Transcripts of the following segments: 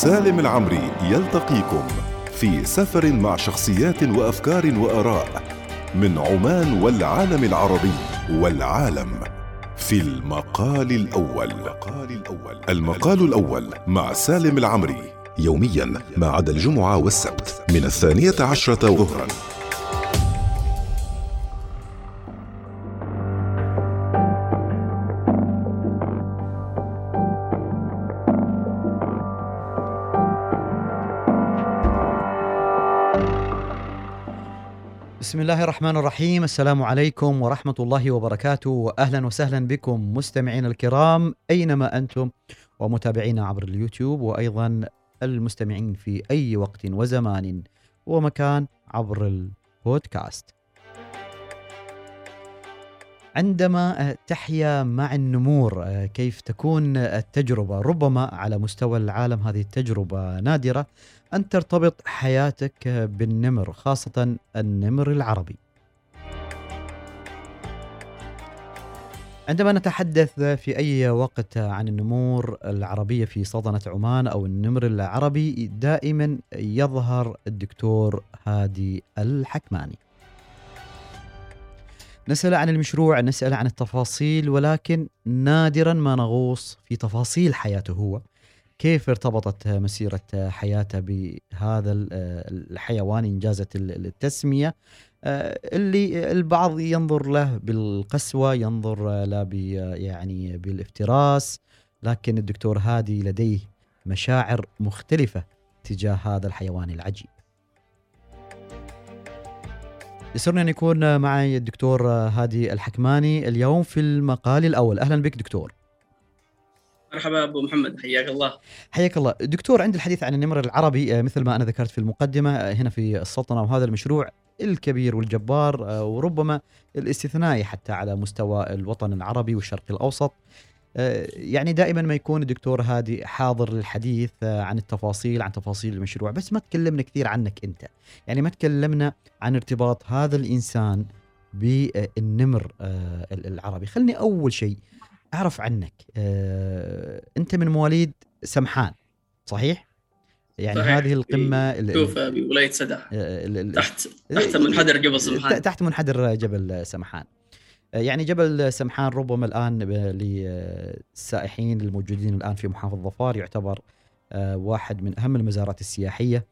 سالم العمري يلتقيكم في سفر مع شخصيات وأفكار وآراء من عمان والعالم العربي والعالم في المقال الأول. المقال الأول مع سالم العمري يوميا ما عدا الجمعة والسبت من الثانية عشرة ظهرا. بسم الله الرحمن الرحيم السلام عليكم ورحمة الله وبركاته وأهلا وسهلا بكم مستمعين الكرام أينما أنتم ومتابعينا عبر اليوتيوب وأيضا المستمعين في أي وقت وزمان ومكان عبر البودكاست عندما تحيا مع النمور كيف تكون التجربة؟ ربما على مستوى العالم هذه التجربة نادرة. أن ترتبط حياتك بالنمر خاصة النمر العربي. عندما نتحدث في أي وقت عن النمور العربية في سلطنة عمان أو النمر العربي دائما يظهر الدكتور هادي الحكماني. نسأل عن المشروع نسأل عن التفاصيل ولكن نادرا ما نغوص في تفاصيل حياته هو. كيف ارتبطت مسيرة حياته بهذا الحيوان إنجازت التسمية؟ اللي البعض ينظر له بالقسوة ينظر له يعني بالافتراس. لكن الدكتور هادي لديه مشاعر مختلفة تجاه هذا الحيوان العجيب. يسرني أن يكون معي الدكتور هادي الحكماني اليوم في المقال الأول. أهلا بك دكتور. مرحبا أبو محمد حياك الله. حياك الله. دكتور عند الحديث عن النمر العربي مثل ما أنا ذكرت في المقدمة هنا في السلطنة وهذا المشروع الكبير والجبار وربما الاستثنائي حتى على مستوى الوطن العربي والشرق الأوسط. يعني دائما ما يكون الدكتور هادي حاضر للحديث عن التفاصيل عن تفاصيل المشروع بس ما تكلمنا كثير عنك أنت. يعني ما تكلمنا عن ارتباط هذا الإنسان بالنمر العربي. خلني أول شيء أعرف عنك. آه، أنت من مواليد سمحان صحيح؟ يعني صحيح. هذه القمة شوفها بولاية سدح آه تحت تحت منحدر جبل سمحان. تحت منحدر جبل سمحان. يعني جبل سمحان ربما الآن للسائحين الموجودين الآن في محافظة ظفار يعتبر آه، واحد من أهم المزارات السياحية.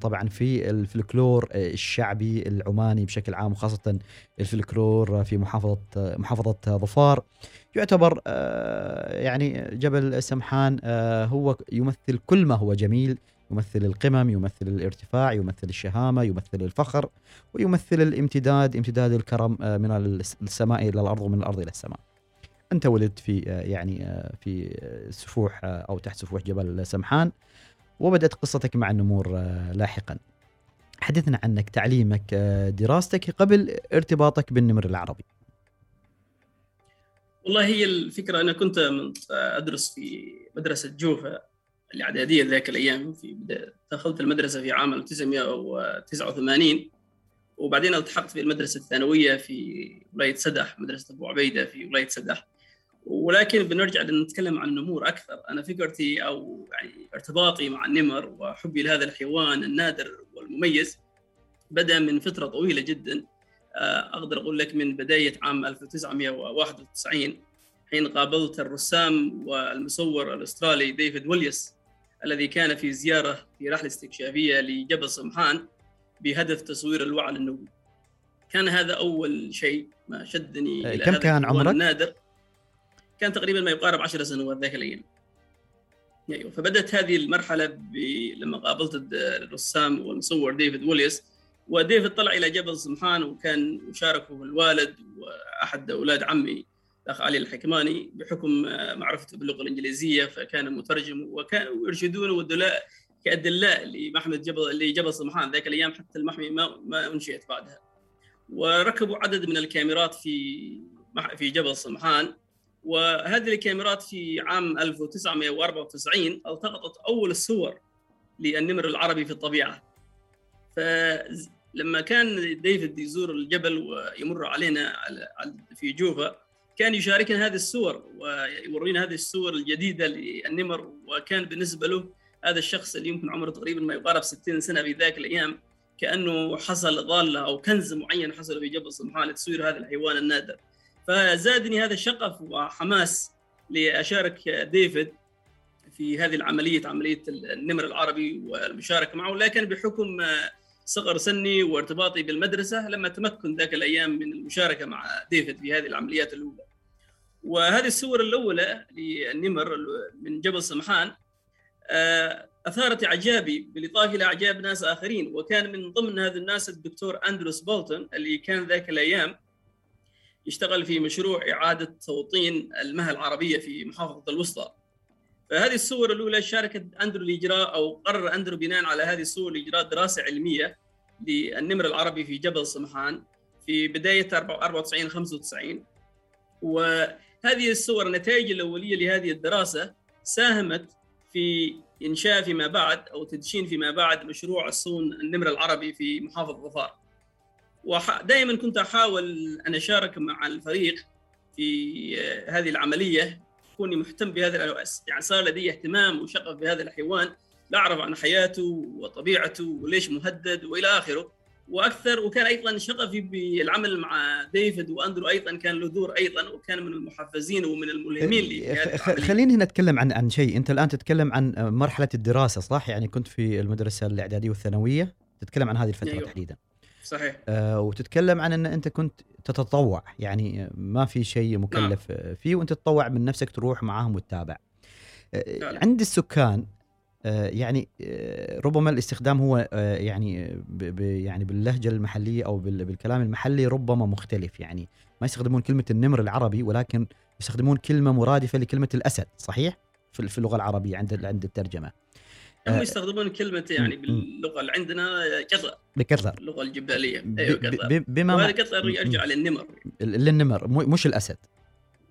طبعا في الفلكلور الشعبي العماني بشكل عام وخاصة الفلكلور في محافظة محافظة ظفار. يعتبر آه، يعني جبل سمحان آه، هو يمثل كل ما هو جميل. يمثل القمم يمثل الارتفاع يمثل الشهامة يمثل الفخر ويمثل الامتداد امتداد الكرم آه، من السماء إلى الأرض ومن الأرض إلى السماء. أنت ولدت في يعني في سفوح أو تحت سفوح جبل سمحان. وبدأت قصتك مع النمور لاحقا. حدثنا عنك تعليمك دراستك قبل ارتباطك بالنمر العربي. والله هي الفكرة أنا كنت أدرس في مدرسة جوفا الإعدادية ذاك الأيام. في دخلت المدرسة في عام 1989 وبعدين التحقت في المدرسة الثانوية في ولاية سدح مدرسة أبو عبيدة في ولاية سدح. ولكن بنرجع نتكلم عن النمور أكثر أنا فكرتي أو يعني ارتباطي مع النمر وحبي لهذا الحيوان النادر والمميز بدأ من فترة طويلة جدا آه، أقدر أقول لك من بداية عام 1991 حين قابلت الرسام والمصور الأسترالي ديفيد ويليس الذي كان في زيارة في رحلة استكشافية لجبل سمحان بهدف تصوير الوعل النووي. كان هذا أول شيء ما شدني إلى كم كان عمرك؟ النادر كان تقريبا ما يقارب 10 سنوات ذاك الأيام. أيوه فبدأت هذه المرحلة لما قابلت الرسام والمصور ديفيد ويليس وديفيد طلع إلى جبل سمحان وكان يشاركه الوالد وأحد أولاد عمي الأخ علي الحكماني بحكم معرفته باللغة الإنجليزية فكان مترجم وكان يرشدونه ودلاء كادلاء لمحميه جبل لجبل سمحان ذاك الأيام حتى المحميه ما ما أنشئت بعدها. وركبوا عدد من الكاميرات في في جبل سمحان وهذه الكاميرات في عام 1994 التقطت أول الصور للنمر العربي في الطبيعة. ف لما كان ديفيد يزور الجبل ويمر علينا في جوفا كان يشاركنا هذه الصور ويورينا هذه الصور الجديدة للنمر وكان بالنسبة له هذا الشخص اللي يمكن عمره تقريبا ما يقارب 60 سنة في ذاك الأيام كأنه حصل ضاله أو كنز معين حصل في جبل سمحان لتصوير هذا الحيوان النادر فزادني هذا الشغف وحماس لأشارك ديفيد في هذه العملية عملية النمر العربي والمشاركة معه لكن بحكم صغر سني وارتباطي بالمدرسة لما تمكن ذاك الأيام من المشاركة مع ديفيد في هذه العمليات الأولى. وهذه الصور الأولى للنمر من جبل سمحان آه، أثارت إعجابي بالاضافه إلى إعجاب ناس آخرين وكان من ضمن هذا الناس الدكتور أندروس بولتون اللي كان ذاك الأيام يشتغل في مشروع إعادة توطين المهى العربية في محافظة الوسطى. فهذه الصور الأولى شاركت أندرو لاجراء أو قرر أندرو بناء على هذه الصور لإجراء دراسة علمية للنمر العربي في جبل سمحان في بداية 94 95 وهذه الصور النتائج الأولية لهذه الدراسة ساهمت في إنشاء فيما بعد أو تدشين فيما بعد مشروع الصون النمر العربي في محافظة ظفار. ودائما كنت أحاول أن أشارك مع الفريق في هذه العملية كوني مهتم بهذا يعني صار لدي اهتمام وشغف بهذا الحيوان لا أعرف عن حياته وطبيعته وليش مهدد وإلى آخره. وأكثر وكان أيضا شغفي بالعمل مع ديفيد وأندرو أيضا كان له دور أيضا وكان من المحفزين ومن الملهمين لي خليني هنا أتكلم عن عن شيء. أنت الآن تتكلم عن مرحلة الدراسة صح؟ يعني كنت في المدرسة الإعدادية والثانوية تتكلم عن هذه الفترة أيوه. تحديدا. صحيح. آه وتتكلم عن إن أنت كنت تتطوع. يعني ما في شيء مكلف نعم. فيه وأنت تتطوع من نفسك تروح معاهم وتتابع. آه عند السكان آه يعني آه ربما الاستخدام هو آه يعني يعني باللهجة المحلية أو بالكلام المحلي ربما مختلف. يعني ما يستخدمون كلمة النمر العربي ولكن يستخدمون كلمة مرادفة لكلمة الأسد صحيح؟ في اللغة العربية عند عند الترجمة. هم آه، يستخدمون كلمة يعني باللغة اللي عندنا كثر بكثر اللغة الجبالية أيوه بما وهذا كثر يرجع للنمر. للنمر مش الأسد.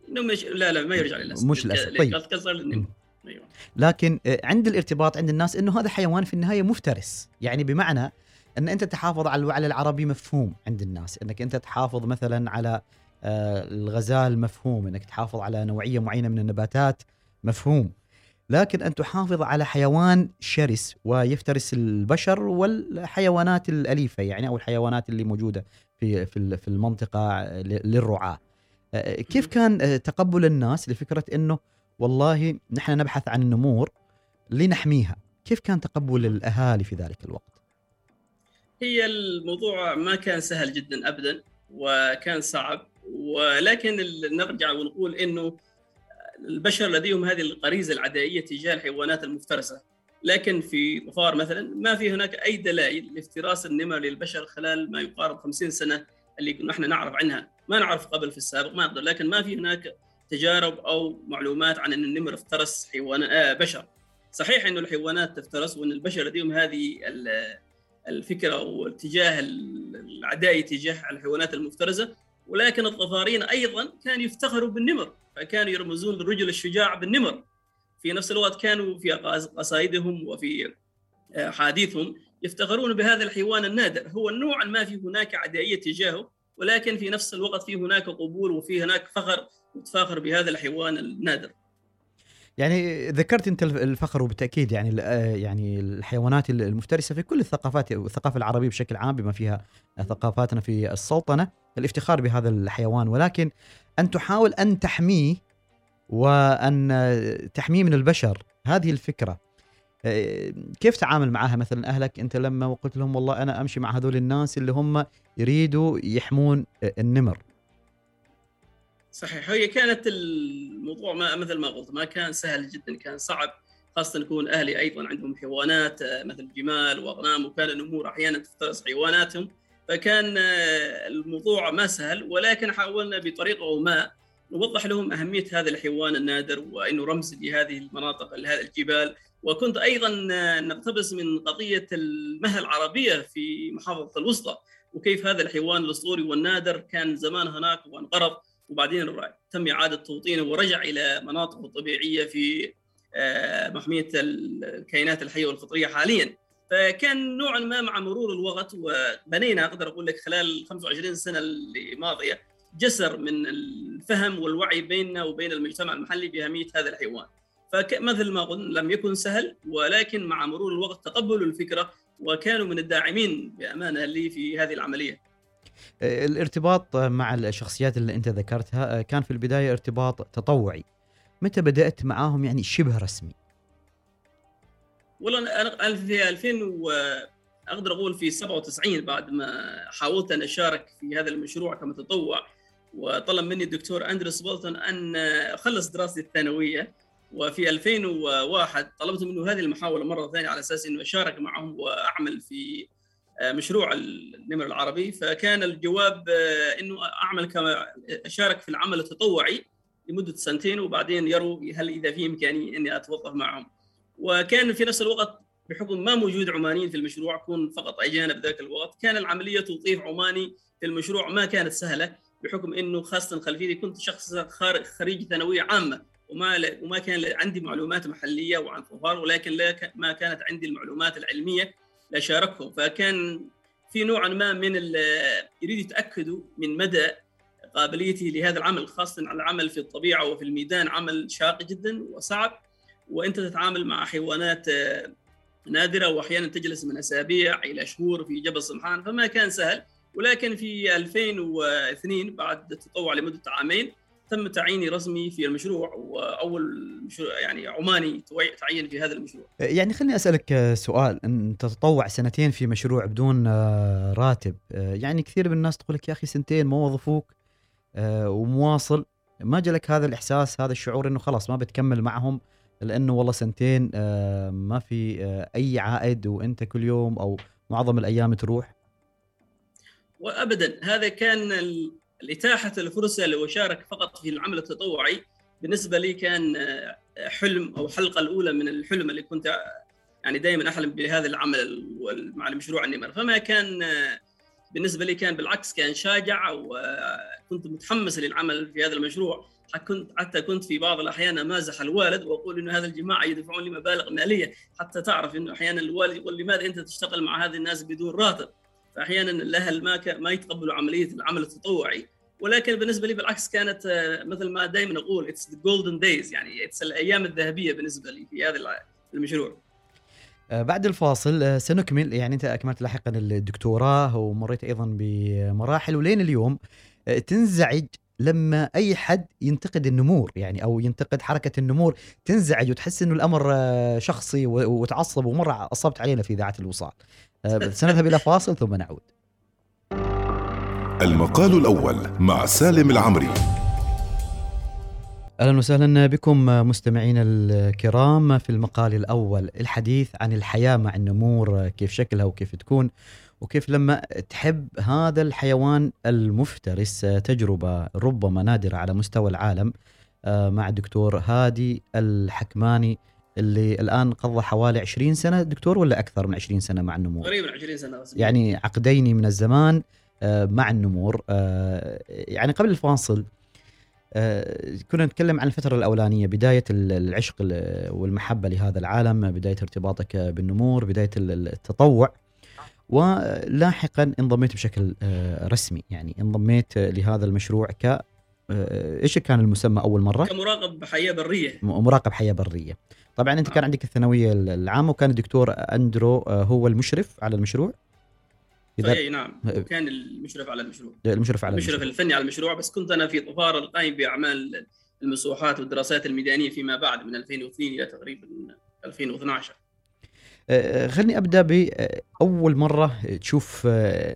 مش لا لا ما يرجع للأسد. مش الأسد. طيب. للنمر. أيوة. لكن آه، عند الارتباط عند الناس إنه هذا حيوان في النهاية مفترس. يعني بمعنى إن أنت تحافظ على الوعي العربي مفهوم عند الناس. إنك أنت تحافظ مثلا على آه، الغزال مفهوم. إنك تحافظ على نوعية معينة من النباتات مفهوم. لكن أن تحافظ على حيوان شرس ويفترس البشر والحيوانات الأليفة يعني أو الحيوانات اللي موجودة في في في المنطقة للرعاة. كيف كان تقبل الناس لفكرة إنه والله نحن نبحث عن النمور لنحميها، كيف كان تقبل الأهالي في ذلك الوقت؟ هي الموضوع ما كان سهل جدا ابدا وكان صعب ولكن نرجع ونقول إنه البشر لديهم هذه الغريزة العدائية تجاه الحيوانات المفترسة. لكن في ظفار مثلا ما في هناك أي دلائل لافتراس النمر للبشر خلال ما يقارب 50 سنة اللي نحن نعرف عنها. ما نعرف قبل في السابق ما نقدر لكن ما في هناك تجارب أو معلومات عن أن النمر افترس حيوان آه بشر. صحيح إنه الحيوانات تفترس وأن البشر لديهم هذه الفكرة والاتجاه العدائي تجاه الحيوانات المفترسة ولكن الظفارين أيضا كانوا يفتخروا بالنمر فكانوا يرمزون للرجل الشجاع بالنمر. في نفس الوقت كانوا في قصائدهم وفي أحاديثهم يفتخرون بهذا الحيوان النادر. هو نوعا ما في هناك عدائية تجاهه ولكن في نفس الوقت في هناك قبول وفي هناك فخر وتفاخر بهذا الحيوان النادر. يعني ذكرت أنت الفخر وبالتأكيد يعني يعني الحيوانات المفترسة في كل الثقافات والثقافه العربية بشكل عام بما فيها ثقافاتنا في السلطنة الافتخار بهذا الحيوان. ولكن أن تحاول أن تحميه وأن تحميه من البشر هذه الفكرة. كيف تعامل معها مثلا أهلك؟ أنت لما قلت لهم والله أنا أمشي مع هذول الناس اللي هم يريدوا يحمون النمر. صحيح. هي كانت الموضوع ما مثل ما قلت ما كان سهل جدا كان صعب خاصة يكون أهلي أيضا عندهم حيوانات مثل جمال وأغنام وكان الأمور أحيانا تفترس حيواناتهم. فكان الموضوع ما سهل ولكن حاولنا بطريقة ما نوضح لهم أهمية هذا الحيوان النادر وأنه رمز لهذه المناطق لهذه الجبال. وكنت أيضا نقتبس من قضية المهى العربية في محافظة الوسطى وكيف هذا الحيوان الأسطوري والنادر كان زمان هناك وانقرض. وبعدين تم إعادة توطينه ورجع إلى مناطقه الطبيعية في آه، محمية الكائنات الحية والفطرية حاليا فكان نوعا ما مع مرور الوقت وبنينا أقدر أقول لك خلال 25 سنة الماضية جسر من الفهم والوعي بيننا وبين المجتمع المحلي بأهمية هذا الحيوان فمثل ما قلنا لم يكن سهل ولكن مع مرور الوقت تقبلوا الفكرة وكانوا من الداعمين بأمانة لي في هذه العملية. الارتباط مع الشخصيات اللي انت ذكرتها كان في البداية ارتباط تطوعي. متى بدأت معاهم يعني شبه رسمي؟ والله أنا في 2000 و أقدر أقول في 97 بعد ما حاولت أن أشارك في هذا المشروع كمتطوع وطلب مني الدكتور أندريس بولتون أن أخلص دراستي الثانوية وفي 2001 طلبت منه هذه المحاولة مرة ثانية على أساس إنه أشارك معهم وأعمل في مشروع النمر العربي. فكان الجواب إنه أعمل كما أشارك في العمل التطوعي لمدة سنتين وبعدين يروا هل إذا في إمكانية إني أتوظف معهم. وكان في نفس الوقت بحكم ما موجود عمانيين في المشروع كون فقط أجانب ذاك الوقت كان العملية توظيف عماني في المشروع ما كانت سهلة بحكم إنه خاصة خلفيتي كنت شخص خريج ثانوية عامة وما وما كان عندي معلومات محلية وعن ظفار ولكن لا ما كانت عندي المعلومات العلمية لاشاركهم فكان في نوع ما من يريد يتأكدوا من مدى قابليتي لهذا العمل خاصة العمل في الطبيعة وفي الميدان عمل شاق جدا وصعب. وأنت تتعامل مع حيوانات نادرة واحيانا تجلس من أسابيع إلى شهور في جبل سمحان فما كان سهل. ولكن في 2002 بعد التطوع لمدة عامين تم تعييني رسمي في المشروع وأول مشروع يعني عماني تعين في هذا المشروع. يعني خليني أسألك سؤال. أنت تتطوع سنتين في مشروع بدون راتب. يعني كثير من الناس تقول لك يا أخي سنتين ما وظفوك ومواصل. ما جالك هذا الإحساس هذا الشعور إنه خلاص ما بتكمل معهم لأنه والله سنتين ما في أي عائد وأنت كل يوم أو معظم الأيام تروح؟ وابدا هذا كان الإتاحة الفرصه لاشارك فقط في العمل التطوعي بالنسبة لي كان حلم أو الحلقة الأولى من الحلم اللي كنت يعني دائما أحلم بهذا العمل مع المشروع النمر. فما كان بالنسبة لي كان بالعكس كان شجع وكنت متحمس للعمل في هذا المشروع. كنت حتى كنت في بعض الأحيان أمازح الوالد وأقول إنه هذا الجماعة يدفعون لي مبالغ مالية. حتى تعرف إنه أحيانا الوالد يقول لماذا أنت تشتغل مع هذه الناس بدون راتب؟ فأحيانا الأهل ما. ما يتقبلوا عملية العمل التطوعي ولكن بالنسبة لي بالعكس كانت مثل ما دائما أقول it's the golden days يعني it's الأيام الذهبية بالنسبة لي في هذا المشروع بعد الفاصل سنكمل يعني أنت أكملت لاحقا الدكتوراه ومريت أيضا بمراحل ولين اليوم تنزعج لما أي حد ينتقد النمور يعني أو ينتقد حركة النمور تنزعج وتحس إنه الأمر شخصي وتعصب ومرة عصبت علينا في إذاعة الوصال سنذهب إلى فاصل ثم نعود. المقال الأول مع سالم العمري. أهلا وسهلا بكم مستمعينا الكرام في المقال الأول الحديث عن الحياة مع النمور كيف شكلها وكيف تكون وكيف لما تحب هذا الحيوان المفترس تجربة ربما نادرة على مستوى العالم مع الدكتور هادي الحكماني. اللي الآن قضى حوالي 20 سنة دكتور ولا أكثر من 20 سنة مع النمور؟ تقريبا 20 سنة رسمي. يعني عقدين من الزمان مع النمور يعني قبل الفاصل كنا نتكلم عن الفترة الأولانية بداية العشق والمحبة لهذا العالم بداية ارتباطك بالنمور بداية التطوع ولاحقا انضميت بشكل رسمي يعني انضميت لهذا المشروع ك إيش كان المسمى أول مرة؟ كمراقب حياة برية. مراقب حياة برية. طبعا أنت كان عندك الثانوية العامة وكان الدكتور أندرو هو المشرف على المشروع. إذا إي نعم. كان المشرف على المشروع. المشرف على المشرف المشروع. الفني على المشروع. بس كنت أنا في طفار القائم بأعمال المسوحات والدراسات الميدانية فيما بعد من 2002 إلى تقريبا 2012 خليني أبدأ بأول مرة تشوف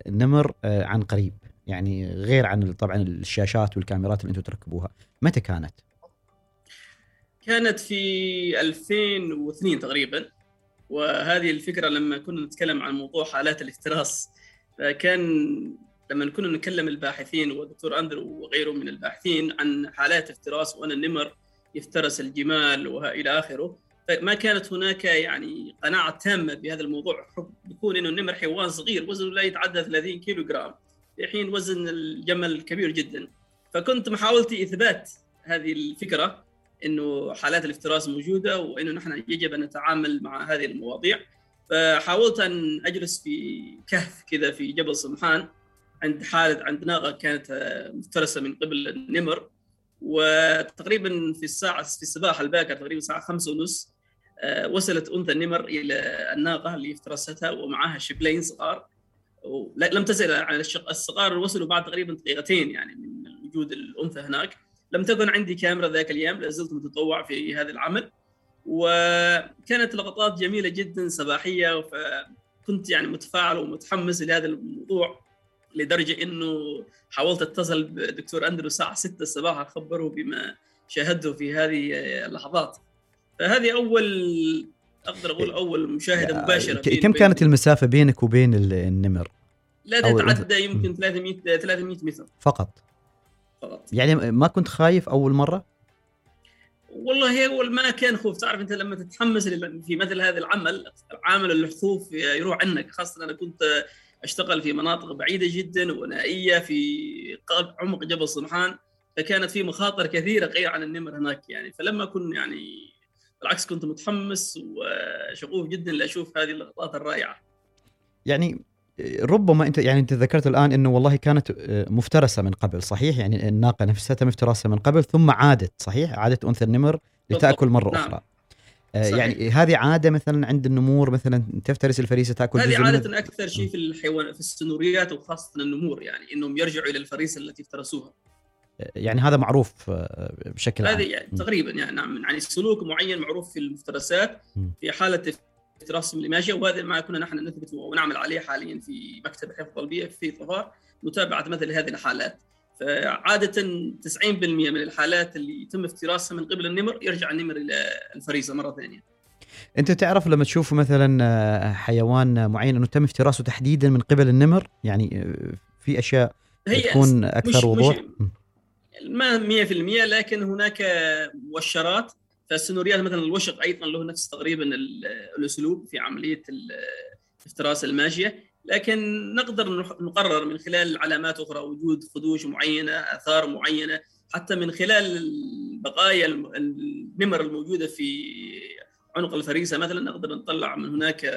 نمر عن قريب. يعني غير عن طبعا الشاشات والكاميرات اللي أنتم تركبوها. متى كانت؟ كانت في 2002 تقريبا وهذه الفكرة لما كنا نتكلم عن موضوع حالات الافتراس فكان لما كنا نكلم الباحثين والدكتور أندرو وغيره من الباحثين عن حالات افتراس وأن النمر يفترس الجمال والى آخره فما كانت هناك يعني قناعة تامة بهذا الموضوع بيكون إنه النمر حيوان صغير وزنه لا يتعدى 30 كيلو جرام في حين وزن الجمل كبير جدا. فكنت محاولتي إثبات هذه الفكرة إنه حالات الافتراس موجودة وإنه نحن يجب أن نتعامل مع هذه المواضيع. فحاولت أن أجلس في كهف كذا في جبل سمحان عند حالة عند ناقة كانت مفترسة من قبل النمر. وتقريبا في الساعة في الصباح الباكر تقريبا الساعة خمسة ونص آه، وصلت أنثى النمر إلى الناقة اللي افترستها ومعها شبلين صغار. لم تزل على الشق الصغار وصلوا بعد تقريبا دقيقتين يعني من وجود الأنثى هناك. لم تكن عندي كاميرا ذاك اليوم لا زلت متطوع في هذا العمل. وكانت لقطات جميلة جدا صباحيه فكنت يعني متفاعل ومتحمس لهذا الموضوع لدرجة إنه حاولت أتصل بدكتور أندرو الساعة 6 الصباح أخبره بما شاهدته في هذه اللحظات. فهذه أول أقدر أقول أول مشاهده مباشرة كم كانت المسافة بينك وبين النمر؟ لا تتعدى يمكن 300 300 متر. فقط؟ فقط. يعني ما كنت خايف أول مرة؟ والله أول ما كان خوف. تعرف أنت لما تتحمس في مثل هذا العمل عامل الخوف يروح عنك. خاصة أنا كنت أشتغل في مناطق بعيدة جدا ونائية في قلب عمق جبل سمحان فكانت في مخاطر كثيرة غير عن النمر هناك يعني. فلما كنت يعني بالعكس كنت متحمس وشغوف جدا لأشوف هذه اللقطات الرائعة. يعني ربما أنت يعني أنت ذكرت الآن إنه والله كانت مفترسة من قبل صحيح يعني الناقة نفسها مفترسة من قبل ثم عادت صحيح عادت أنثى النمر لتأكل مرة نعم. أخرى. آه، صحيح. يعني هذه عادة مثلا عند النمور مثلا تفترس الفريسة تأكل هذه عادة من... أكثر شيء في الحيوان في السنوريات وخاصة النمور يعني إنهم يرجعوا إلى الفريسة التي افترسوها يعني هذا معروف آه، بشكل عام. هذه يعني تقريبا يعني نعم يعني سلوك معين معروف في المفترسات في حالة افتراس الماشيه وهذا ما كنا نحن نثبت ونعمل عليه حاليا في مكتب حفظ البيئه في ظفار متابعة مثل هذه الحالات. فعادة 90% من الحالات اللي يتم افتراسها من قبل النمر يرجع النمر إلى الفريسه مرة ثانية. أنت تعرف لما تشوف مثلا آه، حيوان معين أنه تم افتراسه تحديدا من قبل النمر؟ يعني آه، في أشياء هي تكون أكثر وضوح؟ ما 100% لكن هناك مؤشرات. فالسنوريات مثلا الوشق أيضا له نفس تقريبا الأسلوب في عملية افتراس الماشيه لكن نقدر نقرر من خلال علامات أخرى وجود خدوش معينة آثار معينة حتى من خلال بقايا النمر الموجودة في عنق الفريسة مثلا نقدر نطلع من هناك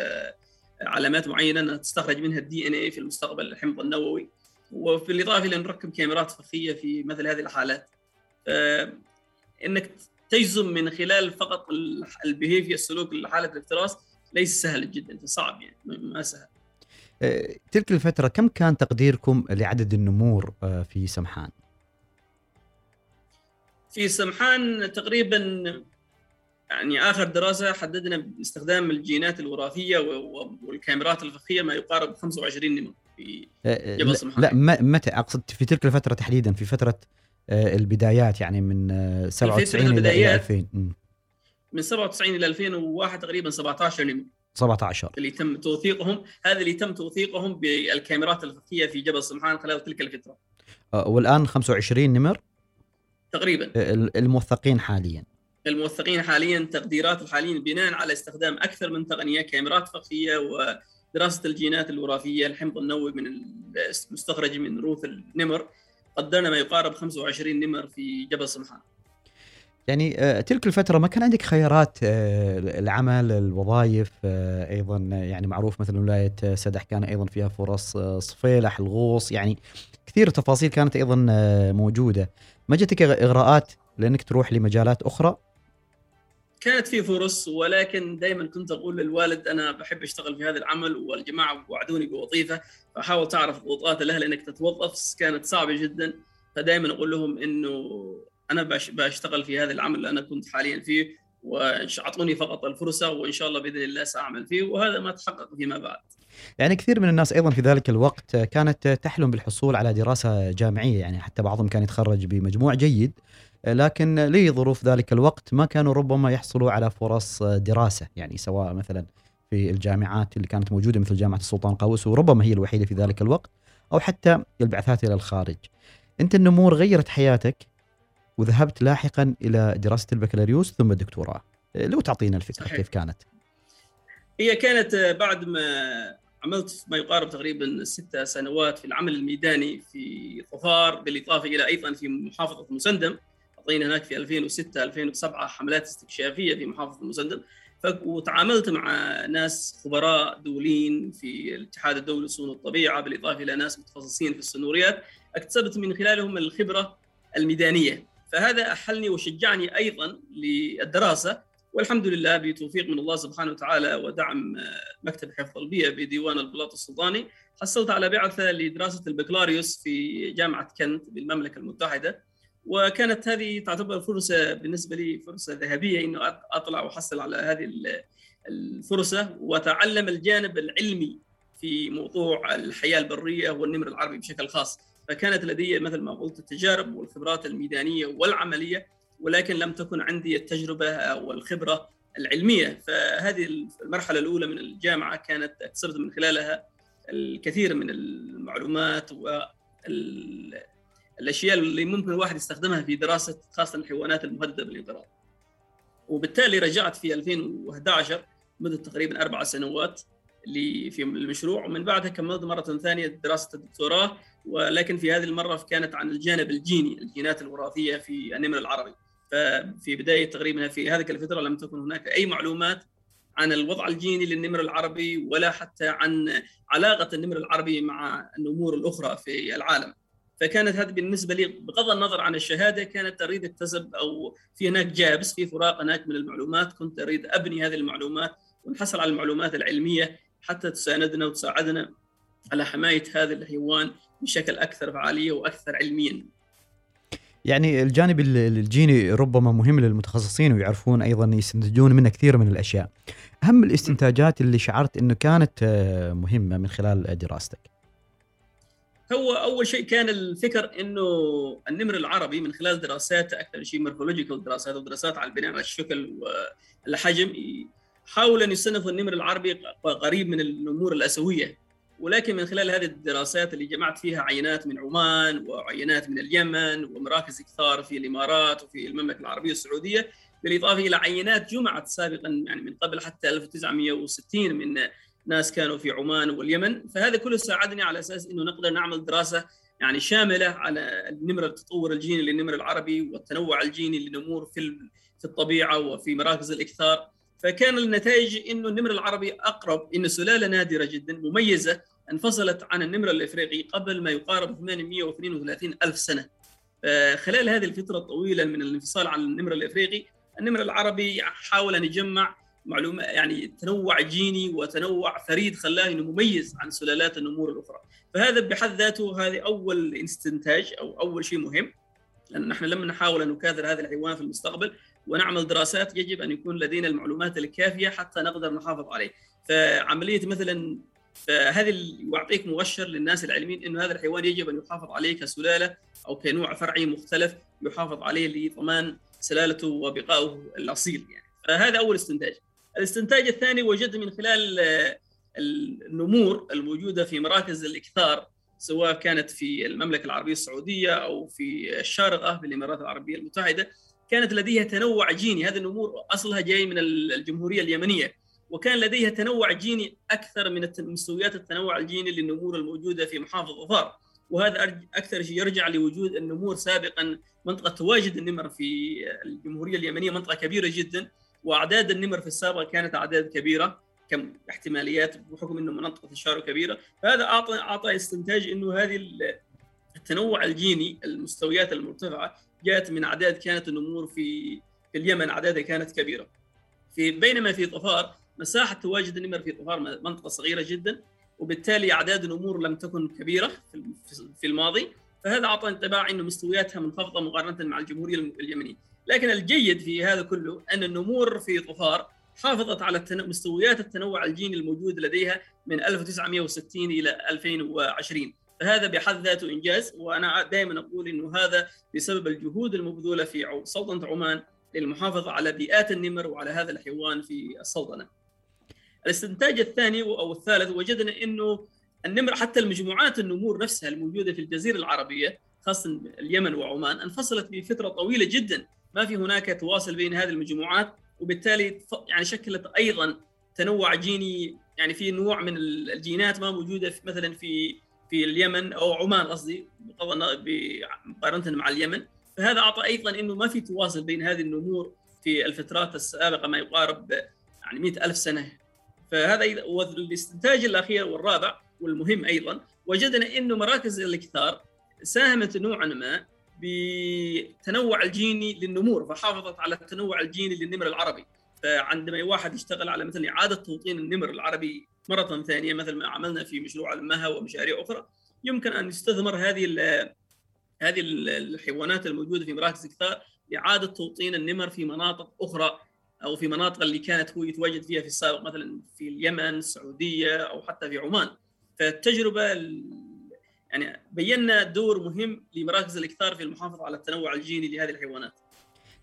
علامات معينة تستخرج منها ال DNA في المستقبل الحمض النووي. وبالاضافه إلى نركب كاميرات فخية في مثل هذه الحالات إنك تجزم من خلال فقط ال behavior السلوك لحاله الافتراس ليس سهل جدا صعب يعني ما سهل آه، تلك الفترة كم كان تقديركم لعدد النمور آه، في سمحان؟ في سمحان تقريبا يعني آخر دراسة حددنا باستخدام الجينات الوراثية والكاميرات الفخية ما يقارب 25 نمر في آه، جبل سمحان لا متى؟ أقصد في تلك الفترة تحديدا في فترة البدايات يعني من 97 إلى 2000 من 97 إلى 2001 تقريبا 17 نمر 17 اللي تم توثيقهم هذا اللي تم توثيقهم بالكاميرات الخفيه في جبل سمحان خلال تلك الفترة. آه، والآن 25 نمر؟ تقريبا. الموثقين حاليا. الموثقين حاليا تقديرات الحاليا بناء على استخدام أكثر من تقنية كاميرات فخيه ودراسة الجينات الوراثية الحمض النووي من المستخرج من روث النمر. قدرنا ما يقارب 25 نمر في جبل سمحان يعني آه، تلك الفترة ما كان عندك خيارات آه، العمل الوظائف آه، أيضا يعني معروف مثل ولاية سدح كان أيضا فيها فرص صفيلح الغوص يعني كثير تفاصيل كانت أيضا موجودة. ما جتك إغراءات لأنك تروح لمجالات أخرى؟ كانت في فرص ولكن دائما كنت أقول للوالد أنا بحب أشتغل في هذا العمل والجماعة وعدوني بوظيفة فحاول تعرف ضغوطات الأهل إنك تتوظف كانت صعبة جدا فدائما أقول لهم إنه أنا بشتغل في هذا العمل اللي أنا كنت حاليا فيه واعطوني فقط الفرصة وإن شاء الله بإذن الله سأعمل فيه وهذا ما تحقق فيما بعد. يعني كثير من الناس أيضا في ذلك الوقت كانت تحلم بالحصول على دراسة جامعية يعني حتى بعضهم كان يتخرج بمجموع جيد لكن لظروف ذلك الوقت ما كانوا ربما يحصلوا على فرص دراسة يعني سواء مثلا في الجامعات اللي كانت موجودة مثل جامعة السلطان قابوس وربما هي الوحيدة في ذلك الوقت أو حتى البعثات إلى الخارج. أنت النمور غيرت حياتك وذهبت لاحقا إلى دراسة البكالوريوس ثم الدكتوراه لو تعطينا الفكرة صحيح. كيف كانت هي كانت بعد ما عملت ما يقارب تقريبا ست سنوات في العمل الميداني في ظفار بالإضافة إلى أيضا في محافظة مسندم اعطينا هناك في 2006 2007 حملات استكشافية في محافظة مسندم وتعاملت مع ناس خبراء دوليين في الاتحاد الدولي لصون الطبيعة بالإضافة إلى ناس متخصصين في السنوريات اكتسبت من خلالهم الخبرة الميدانية. فهذا أحلني وشجعني أيضا للدراسة. والحمد لله بتوفيق من الله سبحانه وتعالى ودعم مكتب حفظ البيئه بديوان البلاط السلطاني حصلت على بعثة لدراسة البكالوريوس في جامعة كنت بالمملكة المتحدة. وكانت هذه تعتبر فرصة بالنسبة لي فرصة ذهبية إنه أطلع وأحصل على هذه الفرصة وأتعلم الجانب العلمي في موضوع الحياة البرية والنمر العربي بشكل خاص. فكانت لدي مثل ما قلت التجارب والخبرات الميدانية والعملية ولكن لم تكن عندي التجربة والخبرة العلمية. فهذه المرحلة الأولى من الجامعة كانت اكتسبت من خلالها الكثير من المعلومات والاشياء اللي ممكن الواحد يستخدمها في دراسة خاصة الحيوانات المهددة بالانقراض. وبالتالي رجعت في 2011 مدة تقريبا أربع سنوات في المشروع ومن بعدها كملت مرة ثانية دراسة الدكتوراه ولكن في هذه المرة كانت عن الجانب الجيني الجينات الوراثية في النمر العربي ففي بداية تقريبا في هذه الفترة لم تكن هناك أي معلومات عن الوضع الجيني للنمر العربي ولا حتى عن علاقة النمر العربي مع النمور الأخرى في العالم فكانت هذه بالنسبة لي بغض النظر عن الشهادة كانت أريد أكتسب أو في هناك جابس في فراغ هناك من المعلومات كنت أريد أبني هذه المعلومات ونحصل على المعلومات العلمية حتى تساندنا وتساعدنا على حماية هذا الحيوان بشكل أكثر فعالية وأكثر علميا يعني الجانب الجيني ربما مهم للمتخصصين ويعرفون أيضا يستنتجون منه كثير من الأشياء. أهم الاستنتاجات اللي شعرت إنه كانت آه، مهمة من خلال دراستك. هو أول شيء كان الفكر إنه النمر العربي من خلال دراسات أكثر شيء morphological دراسات ودراسات على البناء على الشكل والحجم حاول أن يصنف النمر العربي قريب من النمور الأسيوية. ولكن من خلال هذه الدراسات اللي جمعت فيها عينات من عمان وعينات من اليمن ومراكز اكثار في الإمارات وفي المملكة العربية السعودية بالإضافة إلى عينات جمعت سابقا يعني من قبل حتى 1960 من ناس كانوا في عمان واليمن فهذا كله ساعدني على أساس إنه نقدر نعمل دراسة يعني شاملة على النمر التطور الجيني للنمر العربي والتنوع الجيني لنمور في في الطبيعة وفي مراكز الإكثار. فكان النتائج إنه النمر العربي أقرب إنه سلالة نادرة جدا مميزة انفصلت عن النمر الإفريقي قبل ما يقارب 832 ألف سنة. خلال هذه الفترة الطويلة من الانفصال عن النمر الإفريقي النمر العربي حاول أن يجمع معلومات يعني تنوع جيني وتنوع فريد خلاه إنه مميز عن سلالات النمور الأخرى. فهذا بحد ذاته هذه أول استنتاج أو أول شيء مهم لأن نحن لما نحاول أن نكاثر هذا الحيوان في المستقبل ونعمل دراسات يجب أن يكون لدينا المعلومات الكافية حتى نقدر نحافظ عليه. فعملية مثلا فهذه يعطيك مؤشر للناس العلميين إنه هذا الحيوان يجب أن يحافظ عليه كسلالة أو كنوع فرعي مختلف يحافظ عليه لضمان سلالته وبقائه الأصيل يعني. فهذا أول استنتاج. الاستنتاج الثاني وجد من خلال النمور الموجودة في مراكز الإكثار سواء كانت في المملكة العربية السعودية أو في الشارقة في الإمارات العربية المتحدة كانت لديها تنوع جيني. هذه النمور أصلها جاي من الجمهورية اليمنية وكان لديها تنوع جيني أكثر من مستويات التنوع الجيني للنمور الموجودة في محافظه ظفار. وهذا أكثر شيء يرجع لوجود النمور سابقا منطقة تواجد النمر في الجمهورية اليمنية منطقة كبيرة جدا. وأعداد النمر في السابق كانت أعداد كبيرة كم احتماليات بحكم إنه منطقة الشارع كبيرة. فهذا أعطى أعطى استنتاج إنه هذه التنوع الجيني المستويات المرتفعة جاءت من أعداد كانت النمور في في اليمن أعدادها كانت كبيرة. في بينما في طفار مساحة تواجد النمر في طفار منطقة صغيرة جدا وبالتالي أعداد النمور لم تكن كبيرة في الماضي. فهذا أعطى انطباع إنه مستوياتها منخفضة مقارنة مع الجمهورية اليمنية. لكن الجيد في هذا كله أن النمور في طفار حافظت على مستويات التنوع الجيني الموجود لديها من 1960 إلى 2020 فهذا بحد ذاته إنجاز وأنا دائما أقول إنه هذا بسبب الجهود المبذولة في سلطنة عمان للمحافظة على بيئات النمر وعلى هذا الحيوان في السلطنة. الاستنتاج الثاني أو الثالث وجدنا إنه النمر حتى المجموعات النمور نفسها الموجودة في الجزيرة العربية خاصة اليمن وعمان انفصلت بفترة طويلة جدا ما في هناك تواصل بين هذه المجموعات وبالتالي يعني شكلت أيضا تنوع جيني يعني في نوع من الجينات ما موجودة في مثلا في في اليمن أو عمان قصدي مقارنة مع اليمن. فهذا أعطى أيضا إنه ما في تواصل بين هذه النمور في الفترات السابقة ما يقارب يعني مئة ألف سنة. فهذا والاستنتاج الأخير والرابع والمهم أيضا. وجدنا إنه مراكز الإكثار ساهمت نوعا ما بتنوع الجيني للنمور فحافظت على التنوع الجيني للنمر العربي. فعندما واحد يشتغل على مثلا إعادة توطين النمر العربي مرة ثانية مثل ما عملنا في مشروع المها ومشاريع أخرى يمكن أن يستثمر هذه هذه الحيوانات الموجودة في مراكز الكثار لإعادة توطين النمر في مناطق أخرى أو في مناطق اللي كانت هو يتواجد فيها في السابق مثلا في اليمن السعودية أو حتى في عمان. فالتجربة يعني بينا دور مهم لمراكز الإكثار في المحافظة على التنوع الجيني لهذه الحيوانات.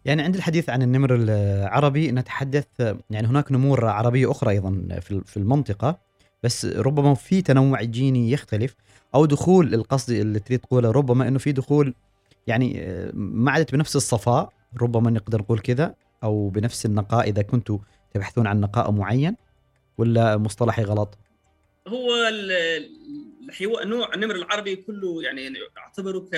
يعني عند الحديث عن النمر العربي نتحدث يعني هناك نمور عربية أخرى أيضا في المنطقة بس ربما في تنوع جيني يختلف أو دخول القصد اللي تريد تقوله ربما إنه في دخول يعني ما عادت بنفس الصفاء ربما نقدر نقول كذا أو بنفس النقاء إذا كنتوا تبحثون عن نقاء معين ولا مصطلحي غلط؟ هو الحيوان نوع النمر العربي كله يعني أعتبره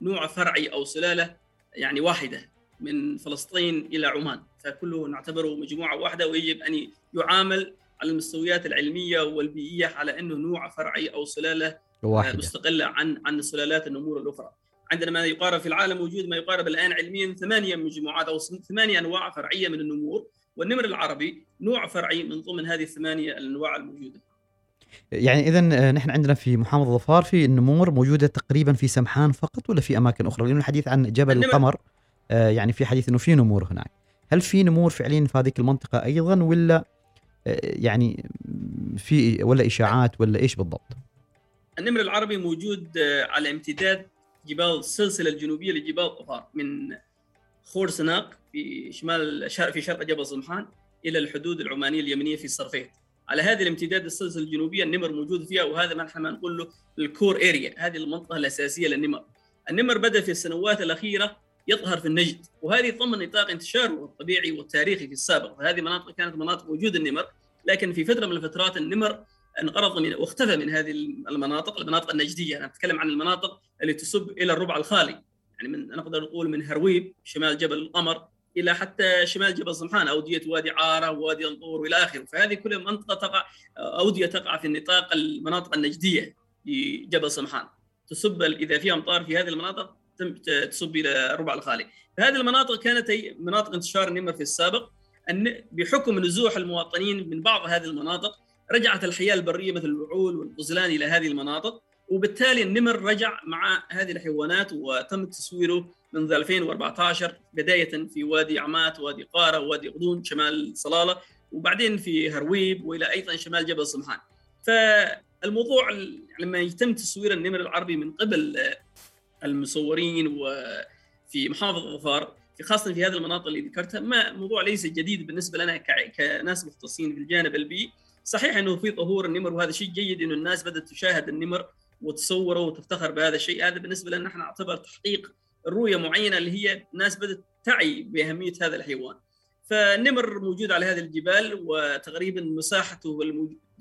كنوع فرعي أو سلالة يعني واحدة من فلسطين إلى عمان فكله نعتبره مجموعة واحدة ويجب أن يعامل على المستويات العلمية والبيئية على أنه نوع فرعي أو سلالة واحدة. مستقلة عن عن سلالات النمور الأخرى. عندنا ما يقارب في العالم موجود ما يقارب الآن علميا ثمانية مجموعات أو ثمانية أنواع فرعية من النمور والنمر العربي نوع فرعي من ضمن هذه الثمانية الأنواع الموجودة. يعني اذا آه، نحن عندنا في محافظة ظفار في النمور موجودة تقريبا في سمحان فقط ولا في أماكن أخرى؟ لأنه الحديث عن جبل القمر آه، يعني في حديث إنه في نمور هناك. هل في نمور فعليا في هذه المنطقة أيضا ولا آه، يعني في ولا إشاعات ولا إيش بالضبط؟ النمر العربي موجود على امتداد جبال السلسله الجنوبية لجبال ظفار من خور سناق في شمال في شرق جبل صمحان إلى الحدود العمانية اليمنية في صرفيت. على هذه الامتداد السلسلة الجنوبية النمر موجود فيها وهذا ما نحن نقول له الكور اريا هذه المنطقة الأساسية للنمر. النمر بدأ في السنوات الأخيرة يظهر في النجد وهذه ضمن نطاق انتشاره الطبيعي والتاريخي في السابق. فهذه مناطق كانت مناطق وجود النمر لكن في فترة من الفترات النمر انقرض من واختفى من هذه المناطق المناطق النجدية. أنا أتكلم عن المناطق اللي تسب إلى الربع الخالي. يعني من نقدر نقول من هرويب شمال جبل القمر إلى حتى شمال جبل صمحان اوديه وادي عارة ووادي الطور وإلى آخره. فهذه كلها منطقة تقع أودية تقع في النطاق المناطق النجدية لجبل صمحان تصب إذا في أمطار في هذه المناطق تصب إلى الربع الخالي. فهذه المناطق كانت مناطق انتشار النمر في السابق. أن بحكم نزوح المواطنين من بعض هذه المناطق رجعت الحياة البرية مثل الوعول والغزلان إلى هذه المناطق. وبالتالي النمر رجع مع هذه الحيوانات وتم تصويره منذ 2014 بداية في وادي عمات وادي قارة وادي غضون شمال صلالة وبعدين في هرويب وإلى أيضا شمال جبل صمحان. فالموضوع لما يتم تصوير النمر العربي من قبل المصورين وفي محافظة ظفار في خاصة في هذه المناطق اللي ذكرتها ما موضوع ليس جديد بالنسبة لنا كناس مختصين في الجانب البيئي صحيح إنه في ظهور النمر وهذا شيء جيد إنه الناس بدأت تشاهد النمر وتصوره وتفتخر بهذا الشيء هذا بالنسبة لنا نحن نعتبر تحقيق رؤية معينة اللي هي الناس بدأت تعي بأهمية هذا الحيوان. فالنمر موجود على هذه الجبال وتقريبا مساحته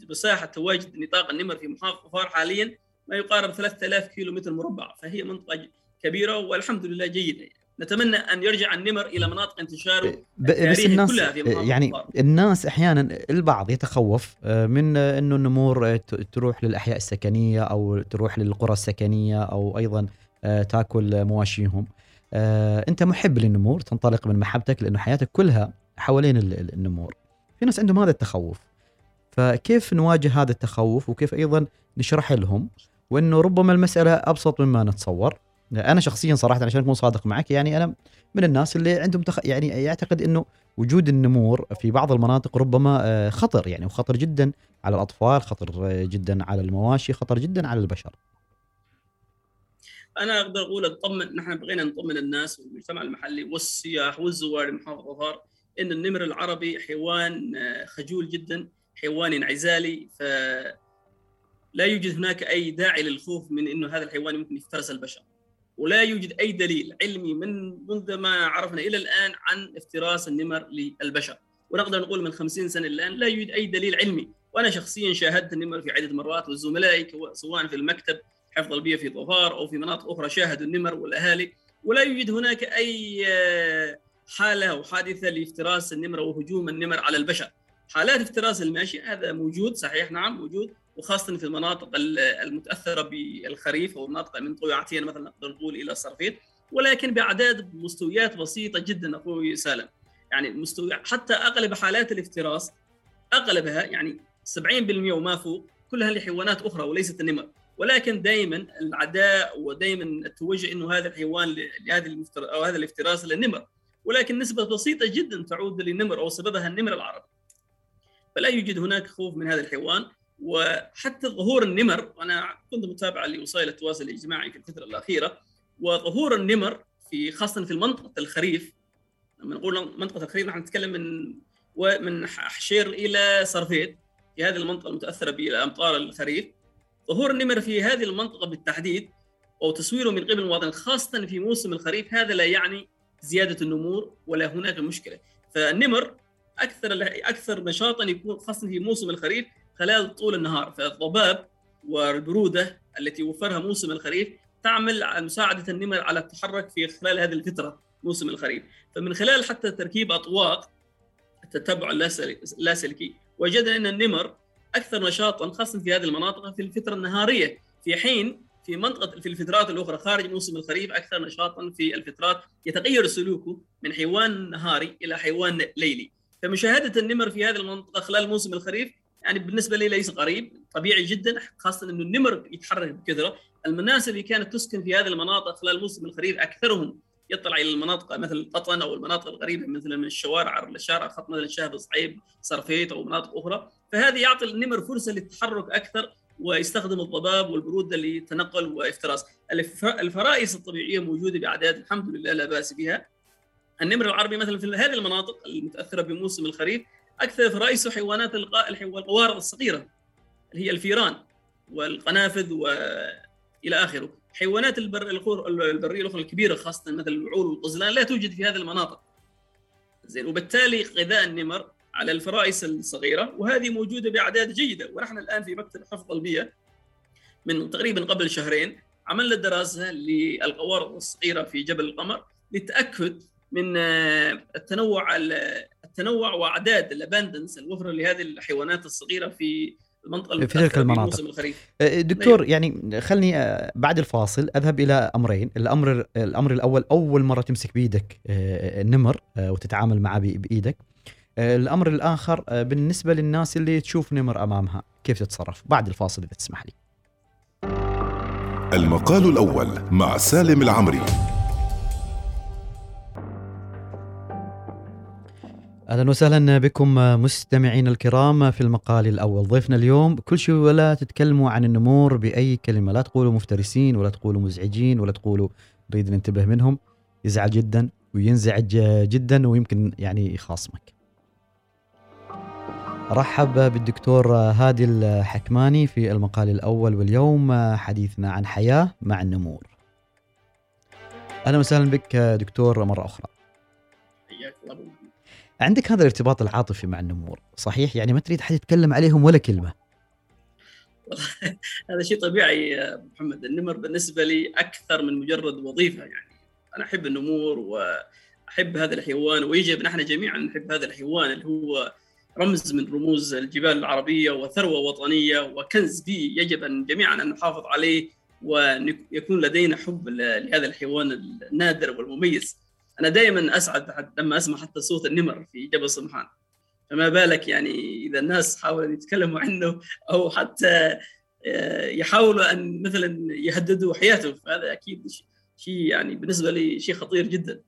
مساحة تواجد نطاق النمر في محافظة فار حاليا ما يقارب 3000 كيلو متر مربع فهي منطقة كبيرة والحمد لله جيدة يعني. نتمنى أن يرجع النمر إلى مناطق انتشاره بس الناس كلها في يعني الناس أحيانا البعض يتخوف آه، من إنه النمور آه، تروح للأحياء السكنية أو تروح للقرى السكنية أو أيضا آه، تأكل مواشيهم. أنت محب للنمور تنطلق من محبتك لأنه حياتك كلها حوالين النمور. في ناس عندهم هذا التخوف. فكيف نواجه هذا التخوف؟ وكيف أيضا نشرح لهم؟ وإنه ربما المسألة أبسط مما نتصور. أنا شخصيا صراحة عشان أكون صادق معك يعني أنا من الناس اللي عندهم تخ... يعني يعتقد إنه وجود النمور في بعض المناطق ربما آه، خطر يعني وخطر جدا على الأطفال خطر جدا على المواشي خطر جدا على البشر. أنا أقدر أقول اطمن نحن بغينا نطمن الناس والمجتمع المحلي والسياح والزوار لمحافظه ظفار إن النمر العربي حيوان آه، خجول جدا حيوان انعزالي ف لا يوجد هناك أي داعي للخوف من إنه هذا الحيوان ممكن يفترس البشر. ولا يوجد أي دليل علمي من منذ ما عرفنا إلى الآن عن افتراس النمر للبشر. ونقدر نقول من 50 سنة الآن لا يوجد أي دليل علمي. وأنا شخصيا شاهدت النمر في عدة مرات وزملائي سواء في المكتب حفظ البيئة في ظفار أو في مناطق أخرى شاهدوا النمر والأهالي. ولا يوجد هناك أي آه، حالة أو حادثة لافتراس النمر وهجوم النمر على البشر. حالات افتراس الماشي هذا موجود صحيح نعم موجود. وخاصة في المناطق المتأثرة بالخريف أو المناطق من مثلا نقدر نقول إلى الصرفين ولكن بأعداد مستويات بسيطة جدا أخوي سالم. يعني مستوى حتى أغلب حالات الافتراس أغلبها يعني 70% وما فوق كلها لحيوانات أخرى وليست النمر. ولكن دائما العداء ودائما التوجه إنه هذا الحيوان لهذه المفتر أو هذا الافتراس للنمر. ولكن نسبة بسيطة جدا تعود للنمر أو سببها النمر العربي. فلا يوجد هناك خوف من هذا الحيوان. وحتى ظهور النمر وأنا كنت متابعه لوسائل التواصل الاجتماعي في الفترة الأخيرة وظهور النمر في خاصة في منطقة الخريف. لما نقول منطقة الخريف نحن نتكلم من ومن حشير إلى صرفيت في هذه المنطقة المتأثرة بامطار الخريف. ظهور النمر في هذه المنطقة بالتحديد أو تصويره من قبل المواطنين خاصة في موسم الخريف هذا لا يعني زيادة النمور ولا هناك مشكلة. فالنمر أكثر أكثر نشاطا يكون خاصة في موسم الخريف خلال طول النهار. فالضباب والبرودة التي وفرها موسم الخريف تعمل على مساعدة النمر على التحرك في خلال هذه الفترة موسم الخريف. فمن خلال حتى تركيب أطواق التتبع اللاسلكي وجدنا أن النمر أكثر نشاطا خاصه في هذه المناطق في الفترة النهارية. في حين في منطقة في الفترات الأخرى خارج موسم الخريف أكثر نشاطا في الفترات يتغير سلوكه من حيوان نهاري إلى حيوان ليلي. فمشاهدة النمر في هذه المنطقة خلال موسم الخريف يعني بالنسبة لي ليس غريب طبيعي جدا خاصة إنه النمر يتحرك بكثرة. الناس اللي كانت تسكن في هذه المناطق خلال موسم الخريف أكثرهم يطلع إلى المناطق مثل القطن أو المناطق القريبه مثل من الشوارع الشارع خط مثل شهر صعيب صرفيت أو مناطق أخرى. فهذه يعطي النمر فرصة للتحرك أكثر ويستخدم الضباب والبروده لتنقل وافتراس. الفرائس الطبيعية موجودة بأعداد الحمد لله لا بأس بها. النمر العربي مثلا في هذه المناطق المتأثرة بموسم الخريف أكثر فرائسه حيوانات القوارض الصغيرة اللي هي الفيران والقنافذ وإلى آخره. حيوانات البر البرية الأخرى الكبيرة خاصة مثل الوعول والقزلان لا توجد في هذه المناطق. زين وبالتالي غذاء النمر على الفرائس الصغيرة وهذه موجودة بأعداد جيدة. ونحن الآن في مكتب حفظ البيئة من تقريبا قبل شهرين عملنا دراسة للقوارض الصغيرة في جبل القمر للتأكد من التنوع التنوع وأعداد الاباندنس الوفرة لهذه الحيوانات الصغيرة في المنطقة في تلك المناطق. الخريف. أه، دكتور أيوه. يعني خلني أه، بعد الفاصل أذهب إلى أمرين. الأمر الأمر الأول أول مرة تمسك بايدك أه، النمر وتتعامل معه بإيدك. الأمر الآخر بالنسبة للناس اللي تشوف نمر أمامها كيف تتصرف؟ بعد الفاصل إذا تسمح لي. المقال الأول مع سالم العمري. أهلا وسهلا بكم مستمعين الكرام في المقال الأول. ضيفنا اليوم كل شيء ولا تتكلموا عن النمور بأي كلمة. لا تقولوا مفترسين ولا تقولوا مزعجين ولا تقولوا نريد ننتبه منهم. يزعل جدا وينزعج جدا ويمكن يعني يخاصمك. رحب بالدكتور هادي الحكماني في المقال الأول واليوم حديثنا عن حياة مع النمور. أهلا وسهلا بك دكتور مرة أخرى. حياك الله. عندك هذا الارتباط العاطفي مع النمور صحيح؟ يعني ما تريد حد يتكلم عليهم ولا كلمة. هذا شيء طبيعي يا محمد. النمر بالنسبة لي أكثر من مجرد وظيفة يعني. أنا أحب النمور وأحب هذا الحيوان ويجب نحن جميعا نحب هذا الحيوان اللي هو رمز من رموز الجبال العربية وثروة وطنية وكنز بي يجب أن جميعا أن نحافظ عليه ويكون لدينا حب لهذا الحيوان النادر والمميز. أنا دائما أسعد لما أسمع حتى صوت النمر في جبل سمحان فما بالك يعني إذا الناس حاولوا يتكلموا عنه أو حتى آه، يحاولوا أن مثلا يهددوا حياته فهذا أكيد شيء يعني بالنسبة لي شيء خطير جدا.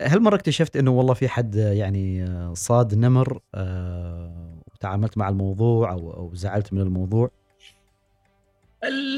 هل مرة اكتشفت إنه والله في حد يعني صاد نمر آه، وتعاملت مع الموضوع أو أو زعلت من الموضوع؟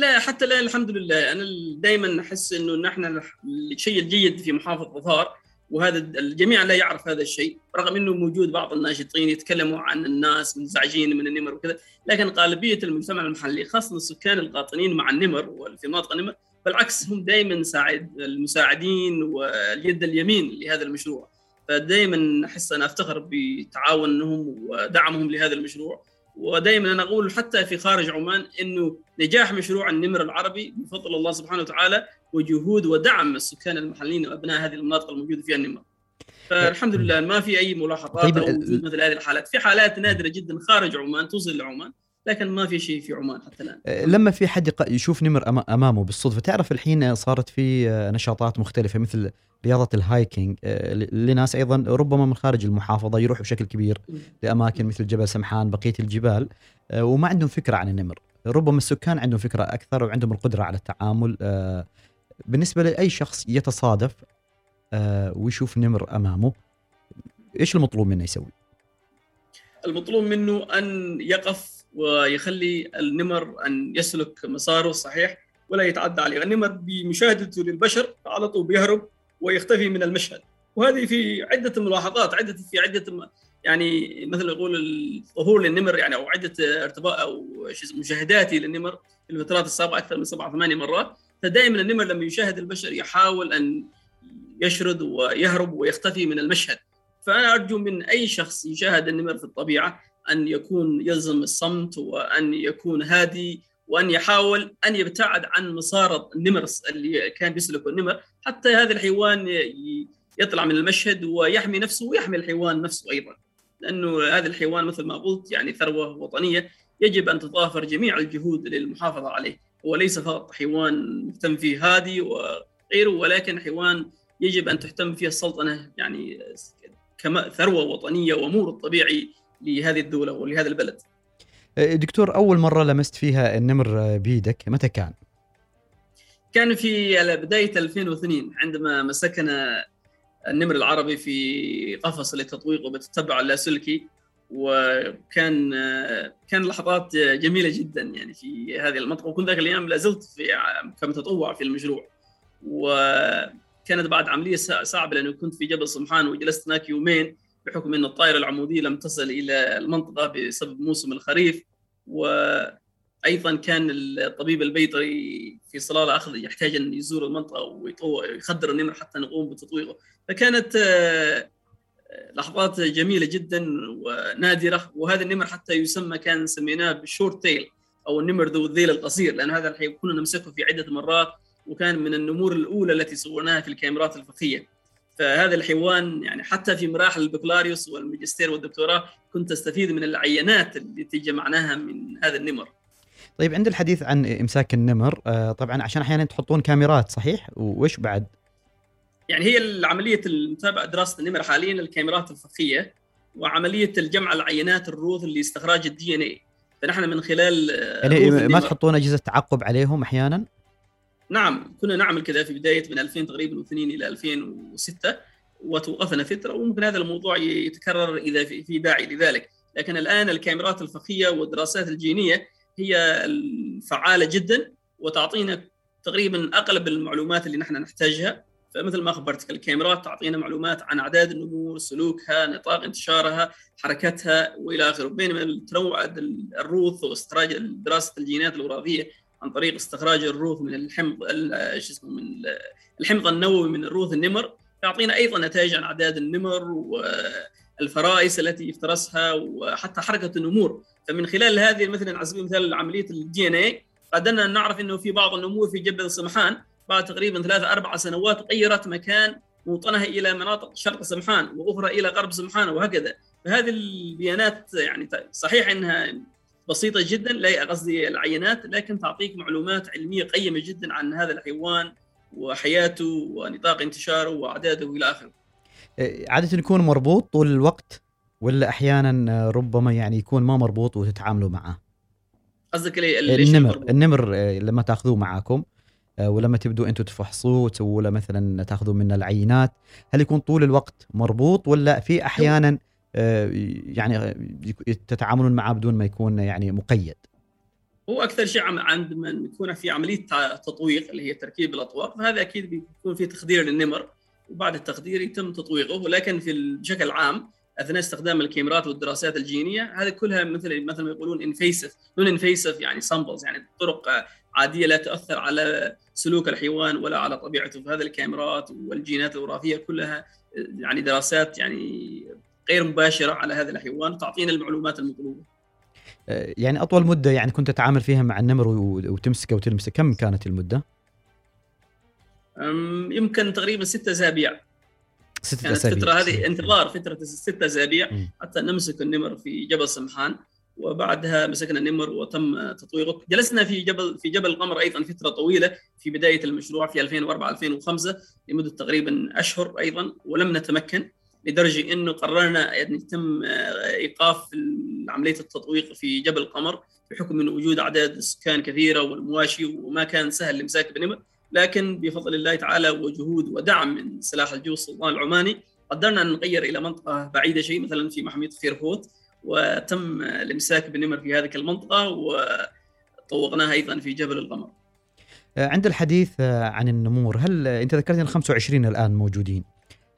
لا حتى لا الحمد لله. أنا دائما أحس إنه نحن الشيء الجيد في محافظة ظفار وهذا الجميع لا يعرف هذا الشيء رغم إنه موجود بعض الناشطين يتكلموا عن الناس منزعجين من النمر وكذا لكن غالبية المجتمع المحلي خاصة السكان القاطنين مع النمر وفي مناطق النمر بالعكس هم دائما ساعد المساعدين واليد اليمين لهذا المشروع. فدائما أحس أنا أفتخر بتعاونهم ودعمهم لهذا المشروع. ودائما أنا أقول حتى في خارج عمان إنه نجاح مشروع النمر العربي بفضل الله سبحانه وتعالى وجهود ودعم السكان المحليين وأبناء هذه المناطق الموجودة فيها النمر. فالحمد لله ما في أي ملاحظات طيب أو مثل هذه الحالات، في حالات نادرة جدا خارج عمان توصل لعمان لكن ما في شيء في عمان حتى الآن. آه، لما في حد يشوف نمر أمامه بالصدفة تعرف الحين صارت في آه، نشاطات مختلفة مثل رياضة الهايكينج. ل- لناس أيضا ربما من خارج المحافظة يروحوا بشكل كبير لأماكن مثل جبل سمحان بقية الجبال. وما عندهم فكرة عن النمر. ربما السكان عندهم فكرة أكثر وعندهم القدرة على التعامل. بالنسبة لأي شخص يتصادف ويشوف نمر أمامه إيش المطلوب منه يسوي؟ المطلوب منه أن يقف ويخلي النمر أن يسلك مساره الصحيح ولا يتعدى عليه، النمر بمشاهدته للبشر على طول بيهرب ويختفي من المشهد، وهذه في عدة ملاحظات عدة في عدة يعني مثل يقول الظهور للنمر يعني أو عدة ارتباط أو مشاهداتي للنمر في الفترات السابقة أكثر من سبع ثمانية مرات، فدائما النمر لما يشاهد البشر يحاول أن يشرد ويهرب ويختفي من المشهد. فأنا أرجو من أي شخص يشاهد النمر في الطبيعة أن يكون يلزم الصمت وأن يكون هادي وأن يحاول أن يبتعد عن مسار النمر اللي كان بيسلكه النمر حتى هذا الحيوان يطلع من المشهد ويحمي نفسه ويحمي الحيوان نفسه أيضا. لأنه هذا الحيوان مثل ما قلت يعني ثروة وطنية يجب أن تضافر جميع الجهود للمحافظة عليه. هو ليس فقط حيوان مهتم فيه هادي وغيره ولكن حيوان يجب أن تهتم فيه السلطنة يعني كما ثروة وطنية وأمور الطبيعي لهذه الدولة ولهذا البلد. آه، دكتور أول مرة لمست فيها النمر بيدك متى كان؟ كان في على بدايه 2002 عندما مسكنا النمر العربي في قفص للتطويق وبتتبع اللاسلكي وكان كان لحظات جميلة جدا يعني في هذه المنطقة وكنت ذاك الأيام لا زلت في كمتطوع في المشروع وكانت بعد عملية صعبة لأنه كنت في جبل سمحان وجلست هناك يومين بحكم إن الطائرة العمودية لم تصل إلى المنطقة بسبب موسم الخريف وأيضا كان الطبيب البيطري في صلالة اخذ يحتاج أن يزور المنطقة ويخدر النمر حتى نقوم بتطويقه فكانت لحظات جميلة جدا ونادرة وهذا النمر حتى يسمى كان سميناه بالشورت تيل أو النمر ذو الذيل القصير لأن هذا الحين كنا نمسكه في عدة مرات وكان من النمور الأولى التي صورناها في الكاميرات الفخية. فهذا الحيوان يعني حتى في مراحل البكالوريوس والماجستير والدكتوراه كنت أستفيد من العينات التي جمعناها من هذا النمر. طيب عند الحديث عن إمساك النمر طبعا عشان أحيانا تحطون كاميرات صحيح؟ وإيش بعد؟ يعني هي عمليه المتابعة دراسة النمر حاليا الكاميرات الفخية وعملية الجمع العينات الروث لاستخراج الدي ان اي فنحن من خلال يعني ما تحطون أجهزة تعقب عليهم أحيانا؟ نعم كنا نعمل كذا في بداية من 2000 تقريبا و2 إلى 2006 وتوقفنا فترة وممكن هذا الموضوع يتكرر إذا في داعي لذلك. لكن الآن الكاميرات الفخيه والدراسات الجينية هي الفعالة جدا وتعطينا تقريبا اغلب المعلومات اللي نحن نحتاجها. فمثل ما خبرتك الكاميرات تعطينا معلومات عن أعداد النمور، سلوكها، نطاق انتشارها، حركتها وإلى آخره، بينما تنوع الروث واستخراج دراسة الجينات الوراثية عن طريق استخراج الروث من الحمض شو اسمه من الحمض النووي من الروث النمر يعطينا أيضا نتائج عن أعداد النمر والفرائس التي يفترسها وحتى حركة النمور، فمن خلال هذه مثلا على سبيل المثال عملية الدي ان اي قدرنا أن نعرف إنه في بعض النمور في جبل سمحان بعد تقريبا ثلاثة أربع سنوات غيرت مكان موطنها إلى مناطق شرق سمحان وأخرى إلى غرب سمحان وهكذا. فهذه البيانات يعني صحيح أنها بسيطة جدا. لا قصدي العينات لكن تعطيك معلومات علمية قيمة جدا عن هذا الحيوان وحياته ونطاق انتشاره وأعداده إلى آخره. عادة يكون مربوط طول الوقت ولا أحيانا ربما يعني يكون ما مربوط وتتعاملوا معه؟ قصدك النمر. النمر لما تأخذوه معاكم ولما تبدوا أنتم تفحصوه وتسووا له مثلا تأخذوا منه العينات هل يكون طول الوقت مربوط ولا في أحيانا يعني تتعاملون معه بدون ما يكون يعني مقيد. هو أكثر شيء عندما يكون في عملية تطويق اللي هي تركيب الأطواق فهذا أكيد بيكون في تخدير للنمر وبعد التخدير يتم تطويقه ولكن في بشكل عام أثناء استخدام الكاميرات والدراسات الجينية هذه كلها مثل مثل ما يقولون invasive non-invasive يعني samples يعني طرق عادية لا تؤثر على سلوك الحيوان ولا على طبيعته. فهذه الكاميرات والجينات الوراثية كلها يعني دراسات يعني غير مباشرة على هذا الحيوان تعطينا المعلومات المطلوبة. يعني أطول مدة يعني كنت تتعامل فيها مع النمر وتمسكه وتلمسه كم كانت المدة؟ يمكن تقريبا ستة أسابيع. ستة كانت أسابيع. الفترة هذه انتظار فترة ستة أسابيع حتى نمسك النمر في جبل سمحان وبعدها مسكنا النمر وتم تطويره. جلسنا في جبل في جبل القمر أيضا فترة طويلة في بداية المشروع في 2004 2005 لمدة تقريبا أشهر أيضا ولم نتمكن. لدرجة إنه قررنا أن يتم إيقاف عملية التطويق في جبل القمر بحكم من وجود أعداد سكان كثيرة والمواشي وما كان سهل الامساك بالنمر لكن بفضل الله تعالى وجهود ودعم من سلاح الجو السلطان العماني قدرنا أن نغير إلى منطقة بعيدة شيء مثلا في محمية خيرفوت وتم الامساك بالنمر في هذه المنطقة وطوقناها أيضا في جبل القمر. عند الحديث عن النمور هل أنت ذكرت أن 25 الآن موجودين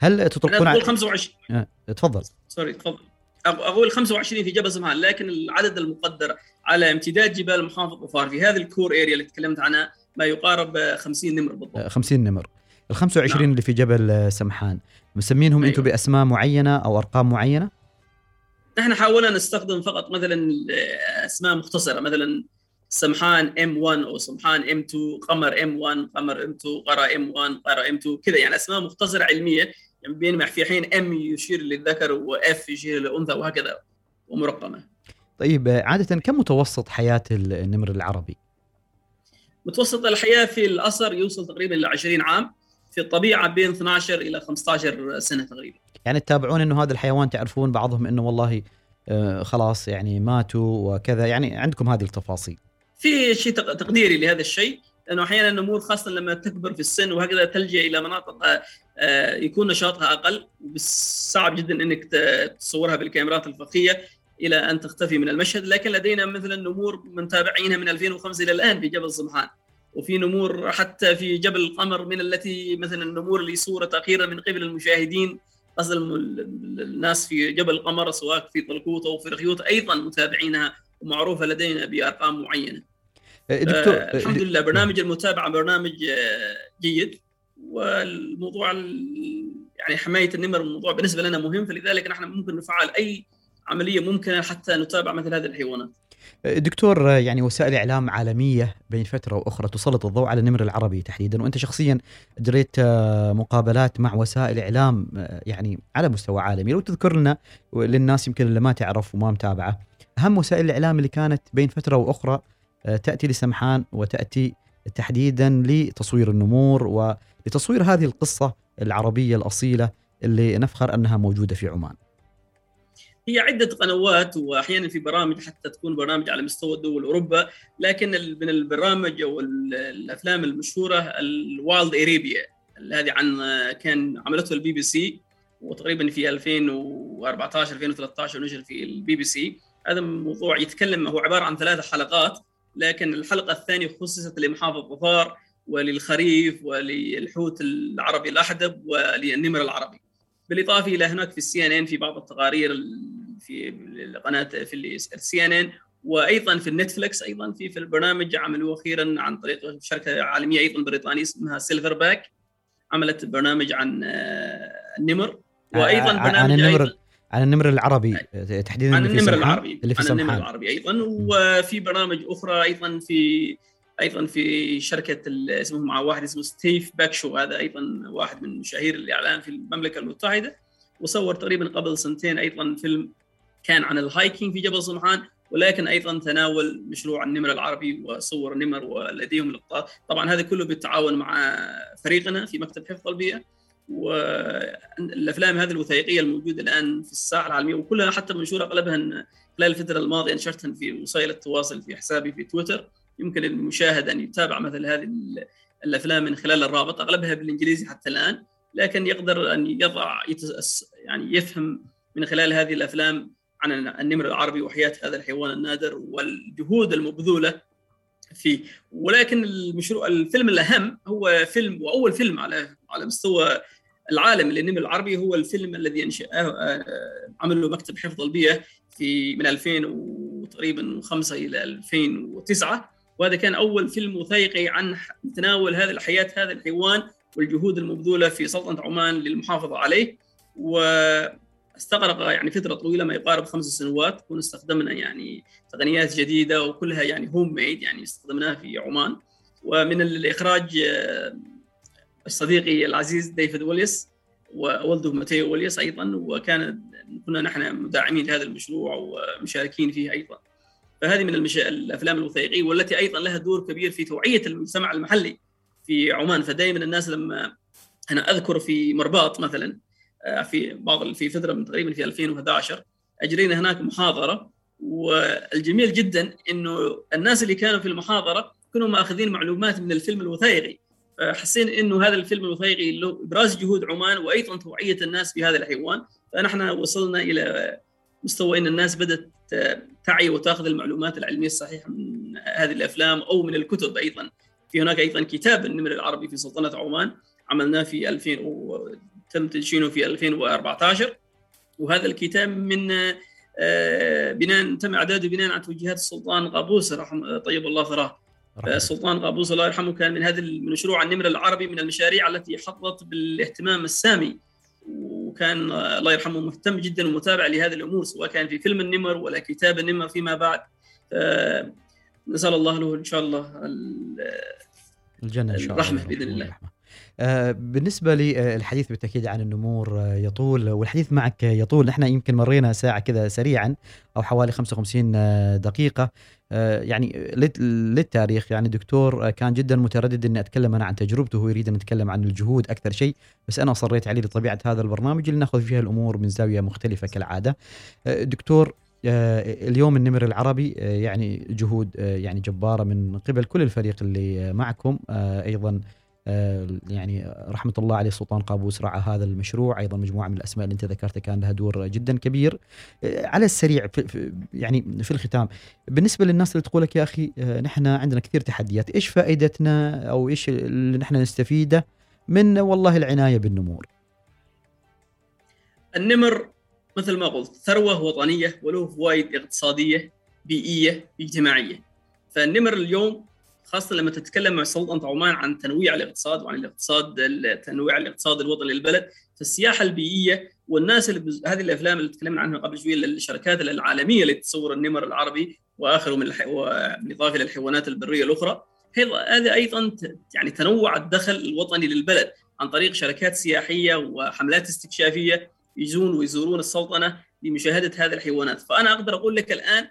هل تطلقون أقول 25 أه، تفضل sorry تفضل أقول 25 في جبل سمحان لكن العدد المقدر على امتداد جبال محافظة ظفار في هذه ال core area اللي تكلمت عنها ما يقارب 50 نمر بالضبط 50 نمر ال 25 نعم. اللي في جبل سمحان مسمينهم أيوة. أنتم بأسماء معينة أو أرقام معينة؟ نحن حاولنا نستخدم فقط مثلا أسماء مختصرة مثلا سمحان M 1 أو سمحان M 2 قمر M 1 قمر M 2 قرا M 1 قرا M 2 كذا يعني أسماء مختصرة علمية يعني بينما في حين ام يشير للذكر واف يشير للأنثى وهكذا ومرقمة. طيب عادة كم متوسط حياة النمر العربي؟ متوسط الحياة في الاسر يوصل تقريبا ل 20 عام في الطبيعة بين 12 إلى 15 سنة تقريبا. يعني تتابعون إنه هذا الحيوان تعرفون بعضهم إنه والله آه خلاص يعني ماتوا وكذا يعني عندكم هذه التفاصيل. في شيء تقديري لهذا الشيء لأنه أحيانا النمور خاصة لما تكبر في السن وهكذا تلجأ إلى مناطق آه، يكون نشاطها أقل صعب جدا إنك تصورها بالكاميرات الفخيه إلى أن تختفي من المشهد. لكن لدينا مثلا نمور متابعينها من 2005 إلى الآن في جبل صمحان وفي نمور حتى في جبل القمر من التي مثلا النمور اللي صورت أخيرا من قبل المشاهدين قصد الناس في جبل القمر سواء في طلقوط أو في رخيوط أيضا متابعينها ومعروفة لدينا بأرقام معينة. إيه، دكتور آه الحمد لله برنامج المتابعة برنامج آه، جيد. والموضوع يعني حماية النمر الموضوع بالنسبة لنا مهم فلذلك نحن ممكن نفعل أي عملية ممكنة حتى نتابع مثل هذه الحيوانات. دكتور يعني وسائل إعلام عالمية بين فترة وأخرى تسلط الضوء على النمر العربي تحديدا وأنت شخصيا جريت مقابلات مع وسائل إعلام يعني على مستوى عالمي لو تذكر لنا للناس يمكن اللي ما تعرف وما متابعة أهم وسائل الإعلام اللي كانت بين فترة وأخرى تأتي لسمحان وتأتي تحديدا لتصوير النمور ولتصوير هذه القصة العربية الأصيلة اللي نفخر أنها موجودة في عمان. هي عدة قنوات وأحيانا في برامج حتى تكون برامج على مستوى دول أوروبا لكن من البرامج أو الأفلام المشهورة ال Wild Arabia هذه عن كان عملته البي بي سي وتقريبا في 2014 2013 نزل في البي بي سي هذا موضوع يتكلم هو عبارة عن ثلاث حلقات لكن الحلقة الثانية خصصت لمحافظة ظفار وللخريف وللحوت العربي الأحدب وللنمر العربي. بالإضافة إلى هناك في ال CNN في بعض التقارير في القناة في ال CNN وأيضا في ال Netflix أيضا في في البرنامج عملوه أخيرا عن طريق شركة عالمية أيضا بريطانية اسمها Silverback عملت برنامج عن آه، النمر. وأيضا برنامج عن النمر أيضا عن النمر العربي تحديدا عن النمر العربي اللي في عن النمر العربي أيضا. وفي برامج أخرى أيضا في أيضا في شركة اسمه مع واحد اسمه ستيف باكشال هذا أيضا واحد من مشاهير الإعلام في المملكة المتحدة وصور تقريبا قبل سنتين أيضا فيلم كان عن ال hiking في جبل صمحان ولكن أيضا تناول مشروع النمر العربي وصور النمر ولديهم لقطات طبعا هذا كله بالتعاون مع فريقنا في مكتب حفظ البيئه والأفلام هذه الوثائقية الموجودة الآن في الساحة العالمية وكلها حتى منشورة اغلبها خلال الفترة الماضية نشرتها في وسائل التواصل في حسابي في تويتر. يمكن المشاهد أن يتابع مثل هذه الأفلام من خلال الرابط أغلبها بالإنجليزي حتى الآن لكن يقدر أن يضع يعني يفهم من خلال هذه الأفلام عن النمر العربي وحياة هذا الحيوان النادر والجهود المبذولة فيه. ولكن المشروع الفيلم الأهم هو فيلم وأول فيلم على على مستوى العالم للنمر العربي هو الفيلم الذي أنشأه آه، عمله مكتب حفظ البيئه في من 2000 وتقريبا 5 إلى 2009 وهذا كان أول فيلم وثائقي عن تناول هذه الحياة هذا الحيوان والجهود المبذولة في سلطنة عمان للمحافظة عليه. واستغرق يعني فترة طويلة ما يقارب خمس سنوات. كنا استخدمنا يعني تقنيات جديدة وكلها يعني home made يعني استخدمناها في عمان. ومن الإخراج آه، صديقي العزيز ديفيد ويليس وولده ماتيو ويليس أيضا. وكان كنا نحن مداعمين لهذا المشروع ومشاركين فيه أيضا. فهذه من المشا... الأفلام الوثائقية والتي أيضا لها دور كبير في توعية المجتمع المحلي في عمان. فدائما الناس لما أنا أذكر في مرباط مثلا آه، في بعض في فتره من تقريبا في 2011 أجرينا هناك محاضرة والجميل جدا إنه الناس اللي كانوا في المحاضرة كانوا ماخذين معلومات من الفيلم الوثائقي. فحسين إنه هذا الفيلم الوثائقي له إبراز جهود عمان وأيضا توعية الناس بهذا الحيوان. فنحن وصلنا إلى مستوى إن الناس بدأت تعي وتاخذ المعلومات العلمية الصحيحة من هذه الأفلام أو من الكتب أيضا. في هناك أيضا كتاب النمر العربي في سلطنة عمان عملناه في 2000 وتم تدشينه في 2014 وهذا الكتاب من آه، بناء تم إعداده بناء على توجيهات السلطان قابوس رحمه طيب الله ثراه السلطان قابوس الله يرحمه كان من هذا مشروع النمر العربي من المشاريع التي حظت بالاهتمام السامي. وكان الله يرحمه مهتم جدا ومتابع لهذه الأمور سواء كان في فيلم النمر ولا كتاب النمر فيما بعد. نسأل الله له إن شاء الله الجنة إن شاء الله. الرحمة بإذن الله. آه، بالنسبة للحديث بالتأكيد عن النمور آه، يطول والحديث معك يطول. نحن يمكن مرينا ساعة كذا سريعا أو حوالي 55 آه، دقيقة. يعني للتاريخ يعني دكتور كان جدا متردد إني أتكلم أنا عن تجربته وهو يريد أن نتكلم عن الجهود أكثر شيء بس أنا أصريت عليه لطبيعة هذا البرنامج اللي نأخذ فيها الأمور من زاوية مختلفة كالعادة. دكتور اليوم النمر العربي يعني جهود يعني جبارة من قبل كل الفريق اللي معكم أيضا آه، يعني رحمة الله عليه السلطان قابوس رعى هذا المشروع. أيضا مجموعة من الأسماء اللي أنت ذكرتها كان لها دور جدا كبير. آه، على السريع في يعني في الختام بالنسبة للناس اللي تقول لك يا أخي آه، نحن عندنا كثير تحديات إيش فائدتنا أو إيش اللي نحن نستفيده من والله العناية بالنمور النمر مثل ما قلت ثروة وطنية وله فوائد اقتصادية بيئية اجتماعية. فالنمر اليوم خاصة لما تتكلم مع سلطنة عمان عن تنويع الاقتصاد وعن الاقتصاد تنويع الاقتصاد الوطني للبلد فالسياحة البيئية والناس اللي بز... هذه الأفلام اللي تكلمنا عنها قبل شوية الشركات العالمية اللي تصور النمر العربي واخره من الح... بالإضافة إلى الحيوانات البرية الأخرى هذا أيضا يعني تنوع الدخل الوطني للبلد عن طريق شركات سياحية وحملات استكشافية يجون ويزورون السلطنة لمشاهدة هذه الحيوانات. فأنا أقدر أقول لك الآن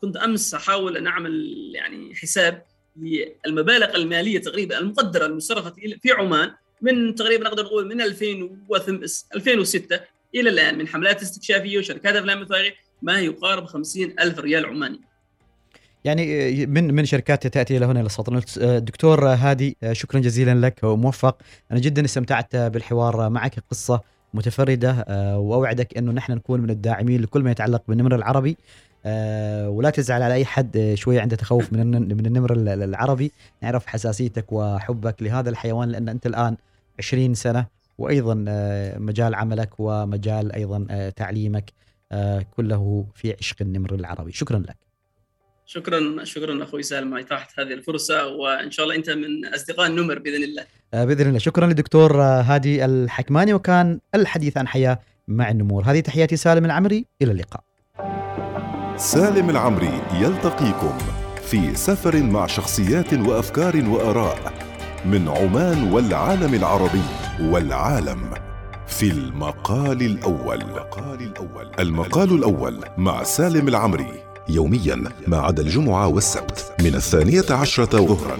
كنت أمس أحاول أن أعمل يعني حساب للمبالغ المالية تقريبا المقدرة المصرفة في عمان من تقريبا نقدر نقول من 2006 إلى الآن من حملات استكشافية وشركات أفلام وثائقيه ما يقارب 50 ألف ريال عماني. يعني من من شركات تأتي إلى هنا للسلطنه دكتور هادي شكرا جزيلا لك وموفق. أنا جدا استمتعت بالحوار معك قصة متفردة وأوعدك إنه نحن نكون من الداعمين لكل ما يتعلق بالنمر العربي. آه ولا تزعل على أي حد شوية عنده تخوف من من النمر العربي. نعرف حساسيتك وحبك لهذا الحيوان لأن أنت الآن 20 سنة وأيضا آه مجال عملك ومجال أيضا آه تعليمك آه كله في عشق النمر العربي. شكرا لك. شكرا شكرا أخوي سالم اتاحت هذه الفرصة وإن شاء الله أنت من أصدقاء النمر بإذن الله. آه بإذن الله. شكرا للدكتور آه، هادي الحكماني وكان الحديث عن حياة مع النمور. هذه تحياتي سالم العمري إلى اللقاء. سالم العمري يلتقيكم في سفر مع شخصيات وأفكار وآراء من عمان والعالم العربي والعالم في المقال الأول. المقال الأول مع سالم العمري يوميا ما عدا الجمعة والسبت من الثانية عشرة ظهرا.